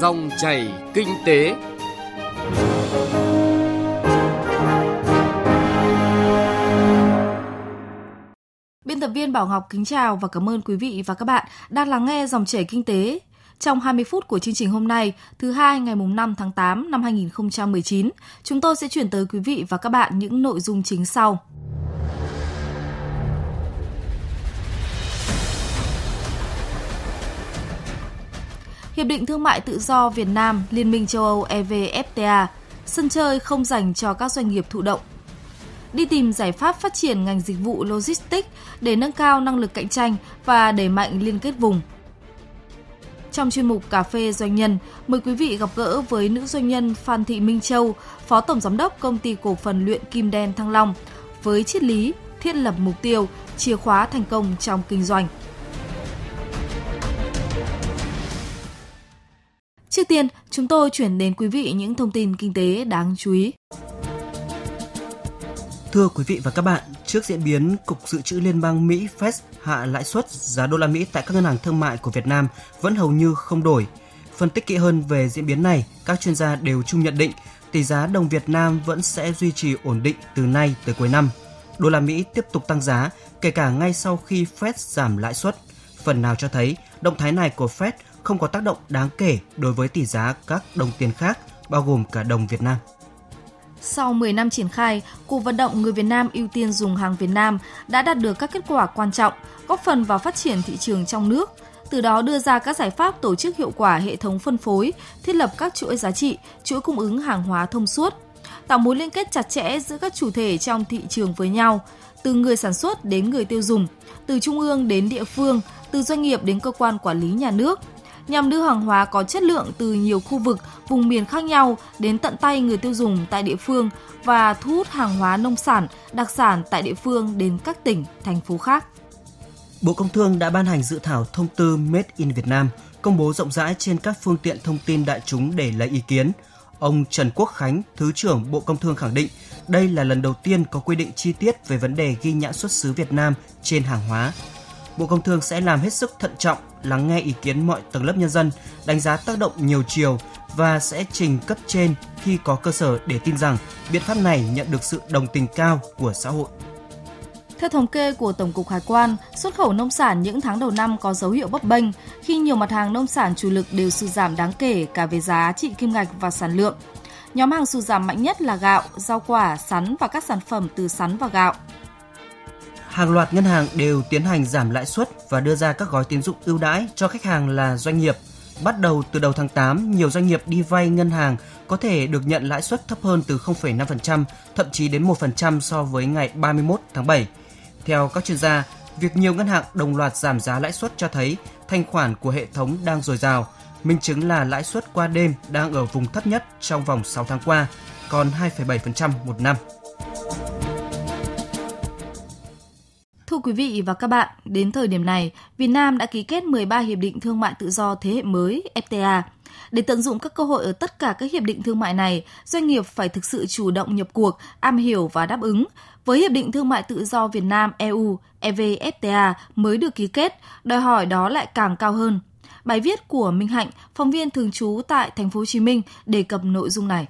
Dòng chảy kinh tế. Biên tập viên Bảo Ngọc kính chào và cảm ơn quý vị và các bạn đang lắng nghe dòng chảy kinh tế. Trong 20 phút của chương trình hôm nay, thứ hai ngày mùng 5 tháng 8 năm 2019, chúng tôi sẽ chuyển tới quý vị và các bạn những nội dung chính sau. Hiệp định Thương mại Tự do Việt Nam, Liên minh châu Âu EVFTA, sân chơi không dành cho các doanh nghiệp thụ động. Đi tìm giải pháp phát triển ngành dịch vụ logistics để nâng cao năng lực cạnh tranh và đẩy mạnh liên kết vùng. Trong chuyên mục Cà phê Doanh nhân, mời quý vị gặp gỡ với nữ doanh nhân Phan Thị Minh Châu, Phó Tổng Giám đốc Công ty Cổ phần Luyện Kim Đen Thăng Long, với triết lý thiết lập mục tiêu, chìa khóa thành công trong kinh doanh. Trước tiên, chúng tôi chuyển đến quý vị những thông tin kinh tế đáng chú ý. Thưa quý vị và các bạn, trước diễn biến Cục Dự trữ Liên bang Mỹ Fed hạ lãi suất, giá đô la Mỹ tại các ngân hàng thương mại của Việt Nam vẫn hầu như không đổi. Phân tích kỹ hơn về diễn biến này, các chuyên gia đều chung nhận định tỷ giá đồng Việt Nam vẫn sẽ duy trì ổn định từ nay tới cuối năm. Đô la Mỹ tiếp tục tăng giá, kể cả ngay sau khi Fed giảm lãi suất. Phần nào cho thấy động thái này của Fed không có tác động đáng kể đối với tỷ giá các đồng tiền khác, bao gồm cả đồng Việt Nam. Sau 10 năm triển khai, cuộc vận động người Việt Nam ưu tiên dùng hàng Việt Nam đã đạt được các kết quả quan trọng, góp phần vào phát triển thị trường trong nước, từ đó đưa ra các giải pháp tổ chức hiệu quả hệ thống phân phối, thiết lập các chuỗi giá trị, chuỗi cung ứng hàng hóa thông suốt, tạo mối liên kết chặt chẽ giữa các chủ thể trong thị trường với nhau, từ người sản xuất đến người tiêu dùng, từ trung ương đến địa phương, từ doanh nghiệp đến cơ quan quản lý nhà nước – nhằm đưa hàng hóa có chất lượng từ nhiều khu vực, vùng miền khác nhau đến tận tay người tiêu dùng tại địa phương và thu hút hàng hóa nông sản, đặc sản tại địa phương đến các tỉnh, thành phố khác. Bộ Công Thương đã ban hành dự thảo thông tư Made in Việt Nam, công bố rộng rãi trên các phương tiện thông tin đại chúng để lấy ý kiến. Ông Trần Quốc Khánh, Thứ trưởng Bộ Công Thương khẳng định, đây là lần đầu tiên có quy định chi tiết về vấn đề ghi nhãn xuất xứ Việt Nam trên hàng hóa. Bộ Công Thương sẽ làm hết sức thận trọng, lắng nghe ý kiến mọi tầng lớp nhân dân, đánh giá tác động nhiều chiều và sẽ trình cấp trên khi có cơ sở để tin rằng biện pháp này nhận được sự đồng tình cao của xã hội. Theo thống kê của Tổng cục Hải quan, xuất khẩu nông sản những tháng đầu năm có dấu hiệu bấp bênh khi nhiều mặt hàng nông sản chủ lực đều sụt giảm đáng kể cả về giá trị kim ngạch và sản lượng. Nhóm hàng sụt giảm mạnh nhất là gạo, rau quả, sắn và các sản phẩm từ sắn và gạo hàng loạt ngân hàng đều tiến hành giảm lãi suất và đưa ra các gói tín dụng ưu đãi cho khách hàng là doanh nghiệp. Bắt đầu từ đầu tháng 8, nhiều doanh nghiệp đi vay ngân hàng có thể được nhận lãi suất thấp hơn từ 0,5%, thậm chí đến 1% so với ngày 31 tháng 7. Theo các chuyên gia, việc nhiều ngân hàng đồng loạt giảm giá lãi suất cho thấy thanh khoản của hệ thống đang dồi dào. Minh chứng là lãi suất qua đêm đang ở vùng thấp nhất trong vòng 6 tháng qua, còn 2,7% một năm. Quý vị và các bạn, đến thời điểm này, Việt Nam đã ký kết 13 hiệp định thương mại tự do thế hệ mới FTA. Để tận dụng các cơ hội ở tất cả các hiệp định thương mại này, doanh nghiệp phải thực sự chủ động nhập cuộc, am hiểu và đáp ứng. Với hiệp định thương mại tự do Việt Nam EU EVFTA mới được ký kết, đòi hỏi đó lại càng cao hơn. Bài viết của Minh Hạnh, phóng viên thường trú tại thành phố Hồ Chí Minh đề cập nội dung này.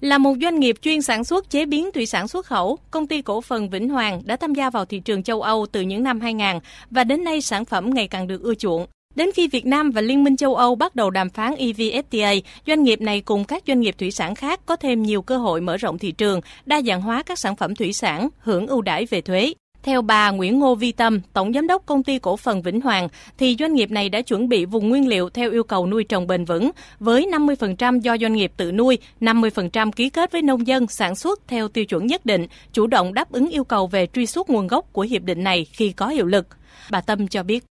Là một doanh nghiệp chuyên sản xuất chế biến thủy sản xuất khẩu, công ty cổ phần Vĩnh Hoàng đã tham gia vào thị trường châu Âu từ những năm 2000 và đến nay sản phẩm ngày càng được ưa chuộng. Đến khi Việt Nam và Liên minh châu Âu bắt đầu đàm phán EVFTA, doanh nghiệp này cùng các doanh nghiệp thủy sản khác có thêm nhiều cơ hội mở rộng thị trường, đa dạng hóa các sản phẩm thủy sản, hưởng ưu đãi về thuế. Theo bà Nguyễn Ngô Vi Tâm, Tổng Giám đốc Công ty Cổ phần Vĩnh Hoàng, thì doanh nghiệp này đã chuẩn bị vùng nguyên liệu theo yêu cầu nuôi trồng bền vững, với 50% do doanh nghiệp tự nuôi, 50% ký kết với nông dân sản xuất theo tiêu chuẩn nhất định, chủ động đáp ứng yêu cầu về truy xuất nguồn gốc của hiệp định này khi có hiệu lực. Bà Tâm cho biết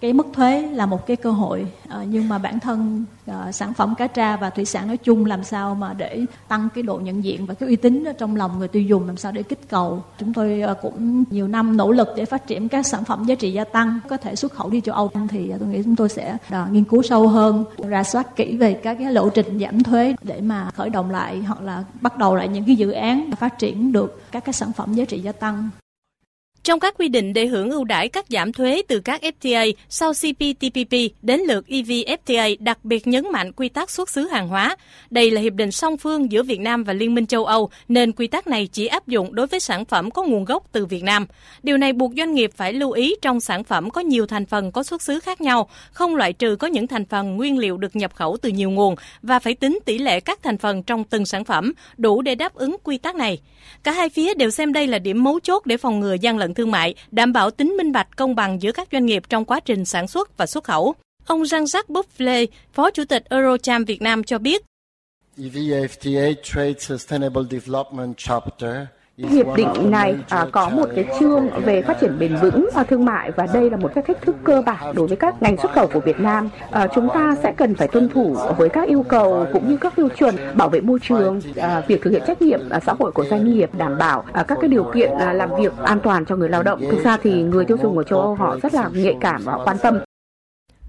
cái mức thuế là một cái cơ hội ờ, nhưng mà bản thân ờ, sản phẩm cá tra và thủy sản nói chung làm sao mà để tăng cái độ nhận diện và cái uy tín trong lòng người tiêu dùng, làm sao để kích cầu. Chúng tôi ờ, cũng nhiều năm nỗ lực để phát triển các sản phẩm giá trị gia tăng, có thể xuất khẩu đi châu Âu. Thì tôi nghĩ chúng tôi sẽ nghiên cứu sâu hơn, ra soát kỹ về các cái lộ trình giảm thuế để mà khởi động lại hoặc là bắt đầu lại những cái dự án phát triển được các cái sản phẩm giá trị gia tăng. Trong các quy định để hưởng ưu đãi các giảm thuế từ các FTA sau CPTPP đến lượt EVFTA đặc biệt nhấn mạnh quy tắc xuất xứ hàng hóa. Đây là hiệp định song phương giữa Việt Nam và Liên minh châu Âu, nên quy tắc này chỉ áp dụng đối với sản phẩm có nguồn gốc từ Việt Nam. Điều này buộc doanh nghiệp phải lưu ý trong sản phẩm có nhiều thành phần có xuất xứ khác nhau, không loại trừ có những thành phần nguyên liệu được nhập khẩu từ nhiều nguồn và phải tính tỷ lệ các thành phần trong từng sản phẩm đủ để đáp ứng quy tắc này. Cả hai phía đều xem đây là điểm mấu chốt để phòng ngừa gian lận thương mại, đảm bảo tính minh bạch công bằng giữa các doanh nghiệp trong quá trình sản xuất và xuất khẩu. Ông Jean-Jacques Bufflet, Phó Chủ tịch Eurocharm Việt Nam cho biết, EVFTA Trade Sustainable Development Chapter Hiệp định này à, có một cái chương về phát triển bền vững à, thương mại và đây là một cái thách thức cơ bản đối với các ngành xuất khẩu của Việt Nam. À, chúng ta sẽ cần phải tuân thủ với các yêu cầu cũng như các tiêu chuẩn bảo vệ môi trường, à, việc thực hiện trách nhiệm à, xã hội của doanh nghiệp, đảm bảo à, các cái điều kiện à, làm việc an toàn cho người lao động. Thực ra thì người tiêu dùng ở châu Âu họ rất là nhạy cảm và quan tâm.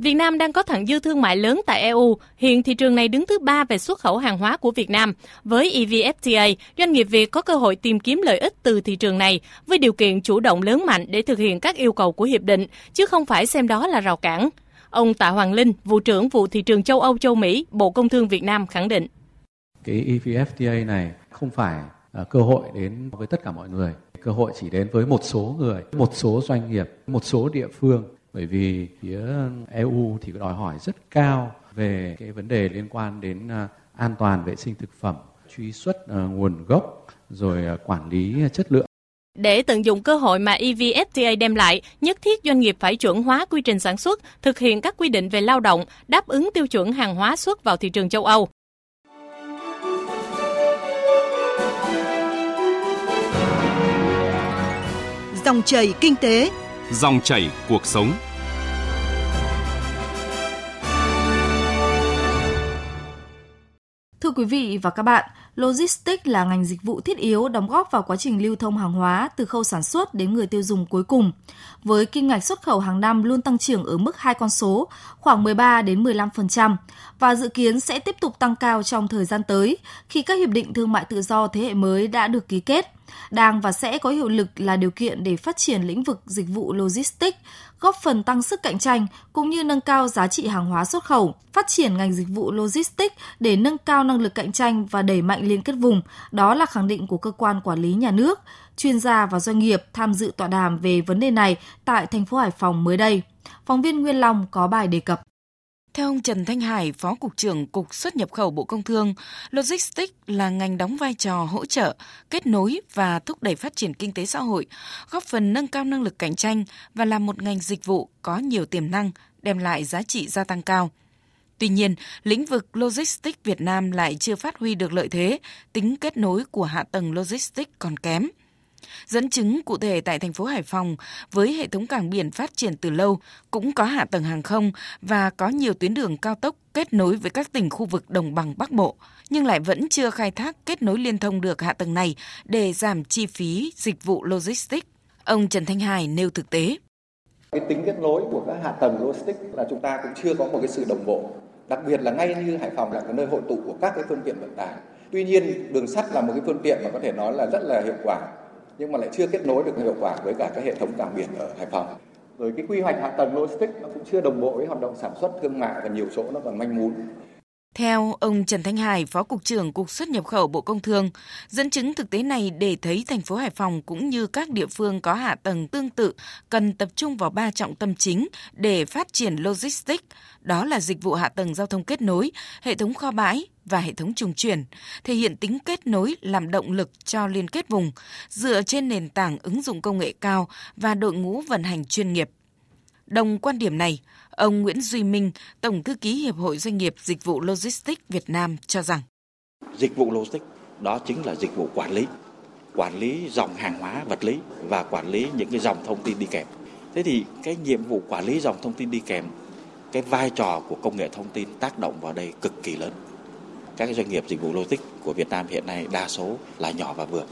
Việt Nam đang có thặng dư thương mại lớn tại EU. Hiện thị trường này đứng thứ ba về xuất khẩu hàng hóa của Việt Nam. Với EVFTA, doanh nghiệp Việt có cơ hội tìm kiếm lợi ích từ thị trường này với điều kiện chủ động lớn mạnh để thực hiện các yêu cầu của hiệp định, chứ không phải xem đó là rào cản. Ông Tạ Hoàng Linh, vụ trưởng vụ thị trường châu Âu châu Mỹ, Bộ Công Thương Việt Nam khẳng định. Cái EVFTA này không phải là cơ hội đến với tất cả mọi người, cơ hội chỉ đến với một số người, một số doanh nghiệp, một số địa phương bởi vì phía EU thì đòi hỏi rất cao về cái vấn đề liên quan đến à, an toàn vệ sinh thực phẩm, truy xuất à, nguồn gốc rồi à, quản lý chất lượng. Để tận dụng cơ hội mà EVFTA đem lại, nhất thiết doanh nghiệp phải chuẩn hóa quy trình sản xuất, thực hiện các quy định về lao động, đáp ứng tiêu chuẩn hàng hóa xuất vào thị trường châu Âu. Dòng chảy kinh tế, Dòng chảy cuộc sống. Thưa quý vị và các bạn, logistics là ngành dịch vụ thiết yếu đóng góp vào quá trình lưu thông hàng hóa từ khâu sản xuất đến người tiêu dùng cuối cùng. Với kim ngạch xuất khẩu hàng năm luôn tăng trưởng ở mức hai con số, khoảng 13 đến 15% và dự kiến sẽ tiếp tục tăng cao trong thời gian tới khi các hiệp định thương mại tự do thế hệ mới đã được ký kết đang và sẽ có hiệu lực là điều kiện để phát triển lĩnh vực dịch vụ logistics, góp phần tăng sức cạnh tranh cũng như nâng cao giá trị hàng hóa xuất khẩu, phát triển ngành dịch vụ logistics để nâng cao năng lực cạnh tranh và đẩy mạnh liên kết vùng. Đó là khẳng định của cơ quan quản lý nhà nước, chuyên gia và doanh nghiệp tham dự tọa đàm về vấn đề này tại thành phố Hải Phòng mới đây. Phóng viên Nguyên Long có bài đề cập. Theo ông Trần Thanh Hải, Phó Cục trưởng Cục xuất nhập khẩu Bộ Công Thương, Logistics là ngành đóng vai trò hỗ trợ, kết nối và thúc đẩy phát triển kinh tế xã hội, góp phần nâng cao năng lực cạnh tranh và là một ngành dịch vụ có nhiều tiềm năng, đem lại giá trị gia tăng cao. Tuy nhiên, lĩnh vực logistics Việt Nam lại chưa phát huy được lợi thế, tính kết nối của hạ tầng logistics còn kém – Dẫn chứng cụ thể tại thành phố Hải Phòng, với hệ thống cảng biển phát triển từ lâu, cũng có hạ tầng hàng không và có nhiều tuyến đường cao tốc kết nối với các tỉnh khu vực đồng bằng Bắc Bộ, nhưng lại vẫn chưa khai thác kết nối liên thông được hạ tầng này để giảm chi phí dịch vụ logistics. Ông Trần Thanh Hải nêu thực tế. Cái tính kết nối của các hạ tầng logistics là chúng ta cũng chưa có một cái sự đồng bộ. Đặc biệt là ngay như Hải Phòng là cái nơi hội tụ của các cái phương tiện vận tải. Tuy nhiên, đường sắt là một cái phương tiện mà có thể nói là rất là hiệu quả nhưng mà lại chưa kết nối được hiệu quả với cả các hệ thống cảng biển ở Hải Phòng. Rồi cái quy hoạch hạ tầng logistics nó cũng chưa đồng bộ với hoạt động sản xuất thương mại và nhiều chỗ nó còn manh mún. Theo ông Trần Thanh Hải, Phó Cục trưởng Cục xuất nhập khẩu Bộ Công Thương, dẫn chứng thực tế này để thấy thành phố Hải Phòng cũng như các địa phương có hạ tầng tương tự cần tập trung vào ba trọng tâm chính để phát triển logistics, đó là dịch vụ hạ tầng giao thông kết nối, hệ thống kho bãi và hệ thống trung chuyển, thể hiện tính kết nối làm động lực cho liên kết vùng, dựa trên nền tảng ứng dụng công nghệ cao và đội ngũ vận hành chuyên nghiệp. Đồng quan điểm này, ông Nguyễn Duy Minh, Tổng thư ký Hiệp hội Doanh nghiệp Dịch vụ Logistics Việt Nam cho rằng Dịch vụ logistics đó chính là dịch vụ quản lý, quản lý dòng hàng hóa vật lý và quản lý những cái dòng thông tin đi kèm. Thế thì cái nhiệm vụ quản lý dòng thông tin đi kèm, cái vai trò của công nghệ thông tin tác động vào đây cực kỳ lớn. Các doanh nghiệp dịch vụ logistics của Việt Nam hiện nay đa số là nhỏ và vừa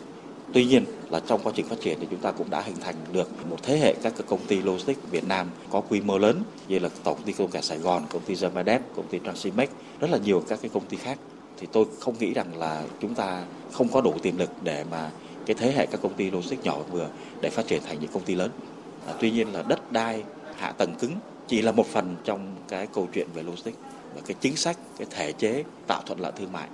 Tuy nhiên là trong quá trình phát triển thì chúng ta cũng đã hình thành được một thế hệ các công ty logistics Việt Nam có quy mô lớn như là tổng công ty công nghệ Sài Gòn, công ty Zamadev, công ty Transimex, rất là nhiều các cái công ty khác. Thì tôi không nghĩ rằng là chúng ta không có đủ tiềm lực để mà cái thế hệ các công ty logistics nhỏ vừa để phát triển thành những công ty lớn. À, tuy nhiên là đất đai, hạ tầng cứng chỉ là một phần trong cái câu chuyện về logistics và cái chính sách, cái thể chế tạo thuận lợi thương mại.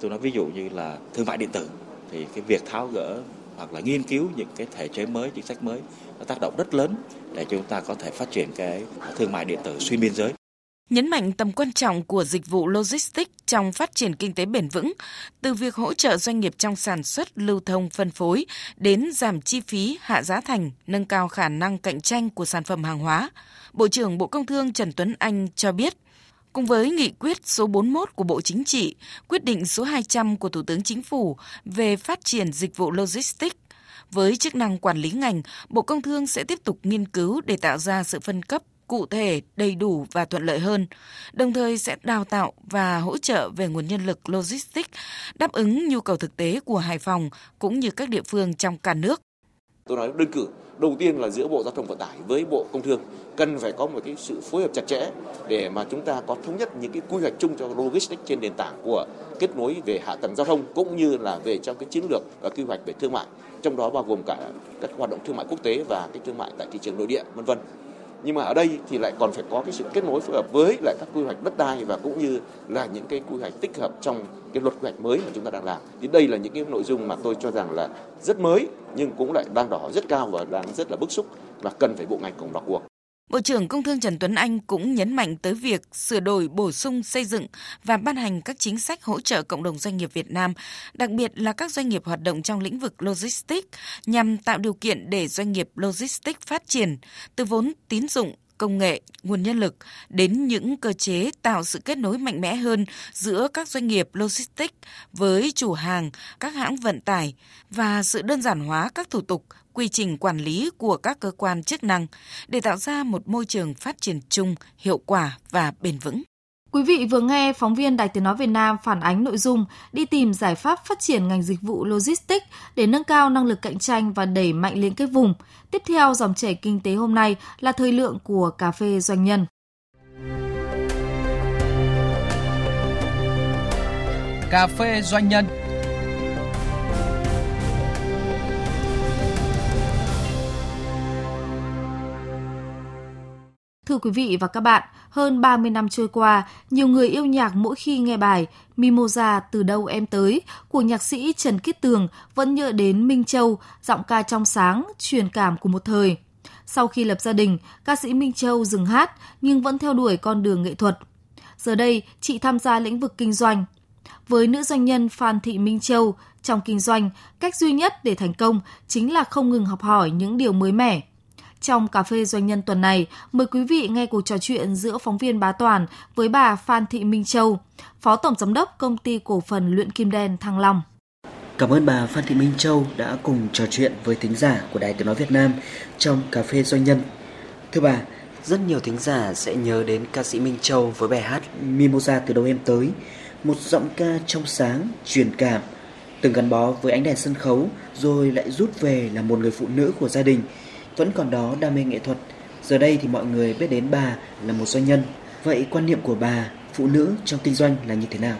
Tôi nói ví dụ như là thương mại điện tử thì cái việc tháo gỡ hoặc là nghiên cứu những cái thể chế mới, chính sách mới nó tác động rất lớn để chúng ta có thể phát triển cái thương mại điện tử xuyên biên giới. Nhấn mạnh tầm quan trọng của dịch vụ logistics trong phát triển kinh tế bền vững, từ việc hỗ trợ doanh nghiệp trong sản xuất, lưu thông, phân phối đến giảm chi phí, hạ giá thành, nâng cao khả năng cạnh tranh của sản phẩm hàng hóa. Bộ trưởng Bộ Công Thương Trần Tuấn Anh cho biết, Cùng với nghị quyết số 41 của Bộ Chính trị, quyết định số 200 của Thủ tướng Chính phủ về phát triển dịch vụ logistics, với chức năng quản lý ngành, Bộ Công Thương sẽ tiếp tục nghiên cứu để tạo ra sự phân cấp cụ thể, đầy đủ và thuận lợi hơn, đồng thời sẽ đào tạo và hỗ trợ về nguồn nhân lực logistics đáp ứng nhu cầu thực tế của Hải Phòng cũng như các địa phương trong cả nước. Tôi nói đơn cử, đầu tiên là giữa Bộ Giao thông Vận tải với Bộ Công Thương cần phải có một cái sự phối hợp chặt chẽ để mà chúng ta có thống nhất những cái quy hoạch chung cho logistics trên nền tảng của kết nối về hạ tầng giao thông cũng như là về trong cái chiến lược và quy hoạch về thương mại. Trong đó bao gồm cả các hoạt động thương mại quốc tế và cái thương mại tại thị trường nội địa, vân vân. Nhưng mà ở đây thì lại còn phải có cái sự kết nối phối hợp với lại các quy hoạch đất đai và cũng như là những cái quy hoạch tích hợp trong cái luật quy hoạch mới mà chúng ta đang làm. Thì đây là những cái nội dung mà tôi cho rằng là rất mới nhưng cũng lại đang đòi hỏi rất cao và đang rất là bức xúc và cần phải bộ ngành cùng vào cuộc. Bộ trưởng Công Thương Trần Tuấn Anh cũng nhấn mạnh tới việc sửa đổi, bổ sung, xây dựng và ban hành các chính sách hỗ trợ cộng đồng doanh nghiệp Việt Nam, đặc biệt là các doanh nghiệp hoạt động trong lĩnh vực logistics, nhằm tạo điều kiện để doanh nghiệp logistics phát triển, từ vốn tín dụng, công nghệ, nguồn nhân lực đến những cơ chế tạo sự kết nối mạnh mẽ hơn giữa các doanh nghiệp logistics với chủ hàng, các hãng vận tải và sự đơn giản hóa các thủ tục, quy trình quản lý của các cơ quan chức năng để tạo ra một môi trường phát triển chung, hiệu quả và bền vững. Quý vị vừa nghe phóng viên Đài Tiếng Nói Việt Nam phản ánh nội dung đi tìm giải pháp phát triển ngành dịch vụ logistics để nâng cao năng lực cạnh tranh và đẩy mạnh liên kết vùng. Tiếp theo dòng chảy kinh tế hôm nay là thời lượng của cà phê doanh nhân. Cà phê doanh nhân Thưa quý vị và các bạn, hơn 30 năm trôi qua, nhiều người yêu nhạc mỗi khi nghe bài Mimosa từ đâu em tới của nhạc sĩ Trần Kiết Tường vẫn nhớ đến Minh Châu, giọng ca trong sáng, truyền cảm của một thời. Sau khi lập gia đình, ca sĩ Minh Châu dừng hát nhưng vẫn theo đuổi con đường nghệ thuật. Giờ đây, chị tham gia lĩnh vực kinh doanh. Với nữ doanh nhân Phan Thị Minh Châu, trong kinh doanh, cách duy nhất để thành công chính là không ngừng học hỏi những điều mới mẻ, trong cà phê doanh nhân tuần này, mời quý vị nghe cuộc trò chuyện giữa phóng viên Bá Toàn với bà Phan Thị Minh Châu, Phó Tổng Giám đốc Công ty Cổ phần Luyện Kim Đen Thăng Long. Cảm ơn bà Phan Thị Minh Châu đã cùng trò chuyện với thính giả của Đài Tiếng Nói Việt Nam trong cà phê doanh nhân. Thưa bà, rất nhiều thính giả sẽ nhớ đến ca sĩ Minh Châu với bài hát Mimosa từ đâu em tới, một giọng ca trong sáng, truyền cảm, từng gắn bó với ánh đèn sân khấu rồi lại rút về là một người phụ nữ của gia đình vẫn còn đó đam mê nghệ thuật. Giờ đây thì mọi người biết đến bà là một doanh nhân. Vậy quan niệm của bà, phụ nữ trong kinh doanh là như thế nào?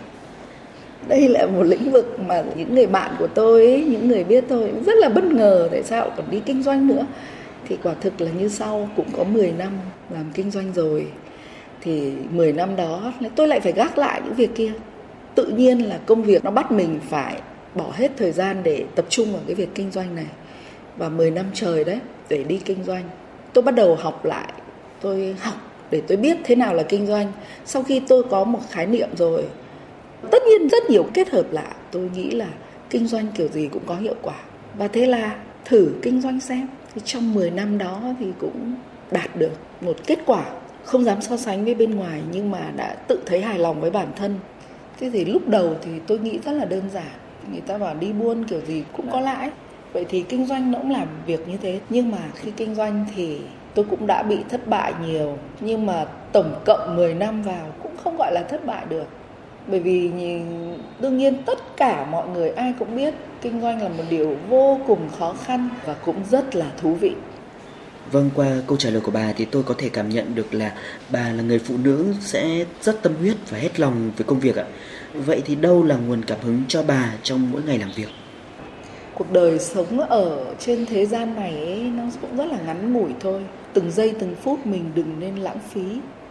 Đây là một lĩnh vực mà những người bạn của tôi, những người biết tôi rất là bất ngờ tại sao còn đi kinh doanh nữa. Thì quả thực là như sau cũng có 10 năm làm kinh doanh rồi. Thì 10 năm đó tôi lại phải gác lại những việc kia. Tự nhiên là công việc nó bắt mình phải bỏ hết thời gian để tập trung vào cái việc kinh doanh này. Và 10 năm trời đấy để đi kinh doanh. Tôi bắt đầu học lại, tôi học để tôi biết thế nào là kinh doanh. Sau khi tôi có một khái niệm rồi, tất nhiên rất nhiều kết hợp lại, tôi nghĩ là kinh doanh kiểu gì cũng có hiệu quả. Và thế là thử kinh doanh xem. Thì trong 10 năm đó thì cũng đạt được một kết quả. Không dám so sánh với bên ngoài, nhưng mà đã tự thấy hài lòng với bản thân. Thế thì lúc đầu thì tôi nghĩ rất là đơn giản. Người ta bảo đi buôn kiểu gì cũng có lãi vậy thì kinh doanh nó cũng làm việc như thế nhưng mà khi kinh doanh thì tôi cũng đã bị thất bại nhiều nhưng mà tổng cộng 10 năm vào cũng không gọi là thất bại được bởi vì đương nhiên tất cả mọi người ai cũng biết kinh doanh là một điều vô cùng khó khăn và cũng rất là thú vị Vâng, qua câu trả lời của bà thì tôi có thể cảm nhận được là bà là người phụ nữ sẽ rất tâm huyết và hết lòng với công việc ạ. Vậy thì đâu là nguồn cảm hứng cho bà trong mỗi ngày làm việc? Cuộc đời sống ở trên thế gian này ấy, nó cũng rất là ngắn ngủi thôi. Từng giây từng phút mình đừng nên lãng phí.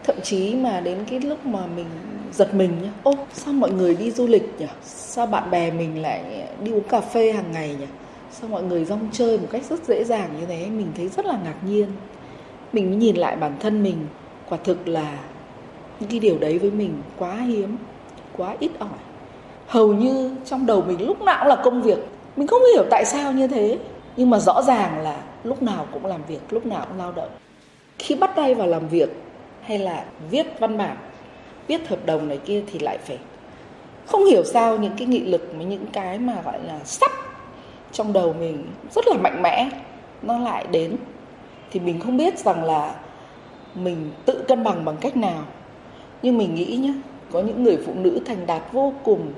Thậm chí mà đến cái lúc mà mình giật mình nhá. Ô sao mọi người đi du lịch nhỉ? Sao bạn bè mình lại đi uống cà phê hàng ngày nhỉ? Sao mọi người rong chơi một cách rất dễ dàng như thế? Mình thấy rất là ngạc nhiên. Mình mới nhìn lại bản thân mình quả thực là những cái điều đấy với mình quá hiếm quá ít ỏi. Hầu như trong đầu mình lúc nào cũng là công việc mình không hiểu tại sao như thế, nhưng mà rõ ràng là lúc nào cũng làm việc, lúc nào cũng lao động. Khi bắt tay vào làm việc hay là viết văn bản, viết hợp đồng này kia thì lại phải không hiểu sao những cái nghị lực với những cái mà gọi là sắp trong đầu mình rất là mạnh mẽ, nó lại đến. Thì mình không biết rằng là mình tự cân bằng bằng cách nào. Nhưng mình nghĩ nhé có những người phụ nữ thành đạt vô cùng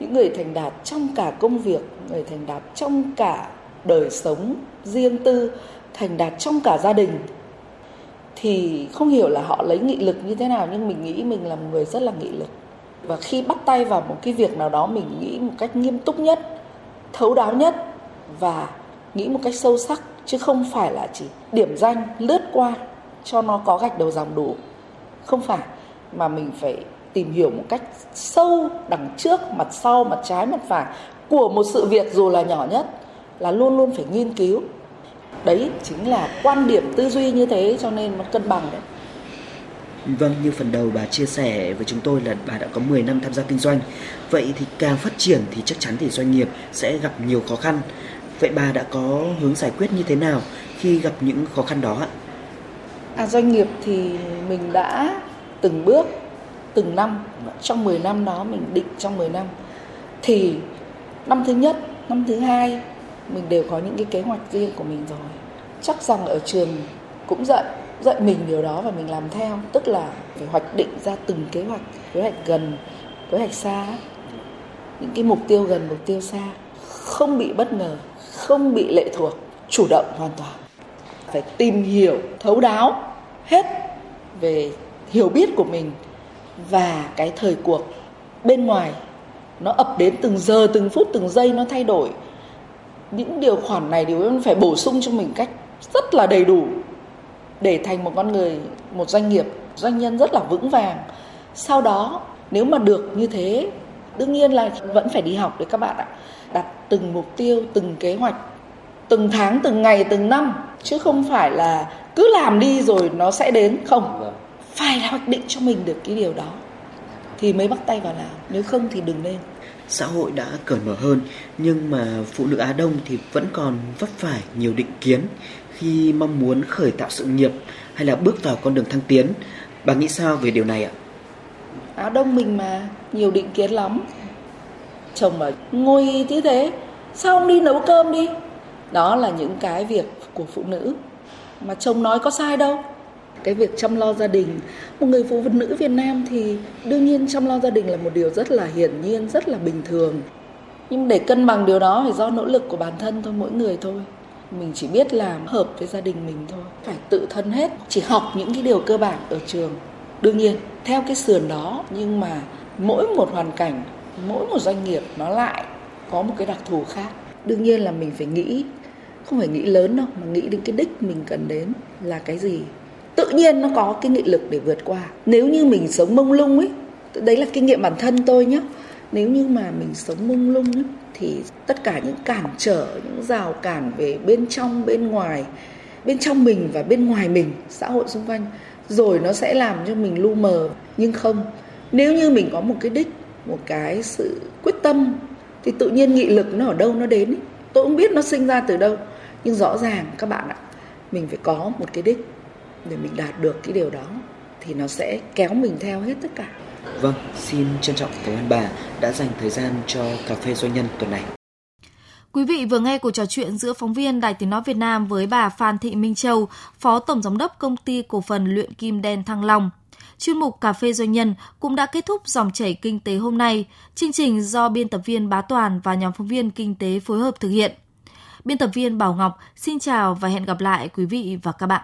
những người thành đạt trong cả công việc, người thành đạt trong cả đời sống riêng tư, thành đạt trong cả gia đình thì không hiểu là họ lấy nghị lực như thế nào, nhưng mình nghĩ mình là một người rất là nghị lực. Và khi bắt tay vào một cái việc nào đó, mình nghĩ một cách nghiêm túc nhất, thấu đáo nhất và nghĩ một cách sâu sắc, chứ không phải là chỉ điểm danh, lướt qua cho nó có gạch đầu dòng đủ. Không phải, mà mình phải tìm hiểu một cách sâu đằng trước mặt sau mặt trái mặt phải của một sự việc dù là nhỏ nhất là luôn luôn phải nghiên cứu đấy chính là quan điểm tư duy như thế cho nên nó cân bằng đấy Vâng, như phần đầu bà chia sẻ với chúng tôi là bà đã có 10 năm tham gia kinh doanh. Vậy thì càng phát triển thì chắc chắn thì doanh nghiệp sẽ gặp nhiều khó khăn. Vậy bà đã có hướng giải quyết như thế nào khi gặp những khó khăn đó ạ? À, doanh nghiệp thì mình đã từng bước, từng năm, trong 10 năm đó mình định trong 10 năm. Thì năm thứ nhất, năm thứ hai mình đều có những cái kế hoạch riêng của mình rồi. Chắc rằng ở trường cũng dạy dạy mình điều đó và mình làm theo tức là phải hoạch định ra từng kế hoạch kế hoạch gần kế hoạch xa những cái mục tiêu gần mục tiêu xa không bị bất ngờ không bị lệ thuộc chủ động hoàn toàn phải tìm hiểu thấu đáo hết về hiểu biết của mình và cái thời cuộc bên ngoài, nó ập đến từng giờ, từng phút, từng giây, nó thay đổi. Những điều khoản này đều phải bổ sung cho mình cách rất là đầy đủ để thành một con người, một doanh nghiệp, doanh nhân rất là vững vàng. Sau đó, nếu mà được như thế, đương nhiên là vẫn phải đi học đấy các bạn ạ. Đặt từng mục tiêu, từng kế hoạch, từng tháng, từng ngày, từng năm, chứ không phải là cứ làm đi rồi nó sẽ đến, không. Vâng phải hoạch định cho mình được cái điều đó thì mới bắt tay vào làm nếu không thì đừng lên xã hội đã cởi mở hơn nhưng mà phụ nữ Á Đông thì vẫn còn vấp phải nhiều định kiến khi mong muốn khởi tạo sự nghiệp hay là bước vào con đường thăng tiến. Bà nghĩ sao về điều này ạ? Á Đông mình mà nhiều định kiến lắm. Chồng mà ngồi như thế, sao không đi nấu cơm đi? Đó là những cái việc của phụ nữ mà chồng nói có sai đâu. Cái việc chăm lo gia đình, một người phụ nữ Việt Nam thì đương nhiên chăm lo gia đình là một điều rất là hiển nhiên, rất là bình thường. Nhưng để cân bằng điều đó phải do nỗ lực của bản thân thôi, mỗi người thôi. Mình chỉ biết làm hợp với gia đình mình thôi. Phải tự thân hết chỉ học những cái điều cơ bản ở trường. Đương nhiên theo cái sườn đó nhưng mà mỗi một hoàn cảnh mỗi một doanh nghiệp nó lại có một cái đặc thù khác. Đương nhiên là mình phải nghĩ không phải nghĩ lớn đâu mà nghĩ đến cái đích mình cần đến là cái gì tự nhiên nó có cái nghị lực để vượt qua. Nếu như mình sống mông lung ấy đấy là kinh nghiệm bản thân tôi nhé nếu như mà mình sống mông lung ấy, thì tất cả những cản trở những rào cản về bên trong bên ngoài bên trong mình và bên ngoài mình xã hội xung quanh rồi nó sẽ làm cho mình lu mờ. Nhưng không nếu như mình có một cái đích một cái sự quyết tâm thì tự nhiên nghị lực nó ở đâu nó đến ấy. tôi không biết nó sinh ra từ đâu nhưng rõ ràng các bạn ạ mình phải có một cái đích để mình đạt được cái điều đó thì nó sẽ kéo mình theo hết tất cả Vâng, xin trân trọng cảm ơn bà đã dành thời gian cho cà phê doanh nhân tuần này. Quý vị vừa nghe cuộc trò chuyện giữa phóng viên Đài Tiếng Nói Việt Nam với bà Phan Thị Minh Châu, Phó Tổng Giám đốc Công ty Cổ phần Luyện Kim Đen Thăng Long. Chuyên mục Cà phê Doanh nhân cũng đã kết thúc dòng chảy kinh tế hôm nay. Chương trình do biên tập viên Bá Toàn và nhóm phóng viên kinh tế phối hợp thực hiện. Biên tập viên Bảo Ngọc xin chào và hẹn gặp lại quý vị và các bạn.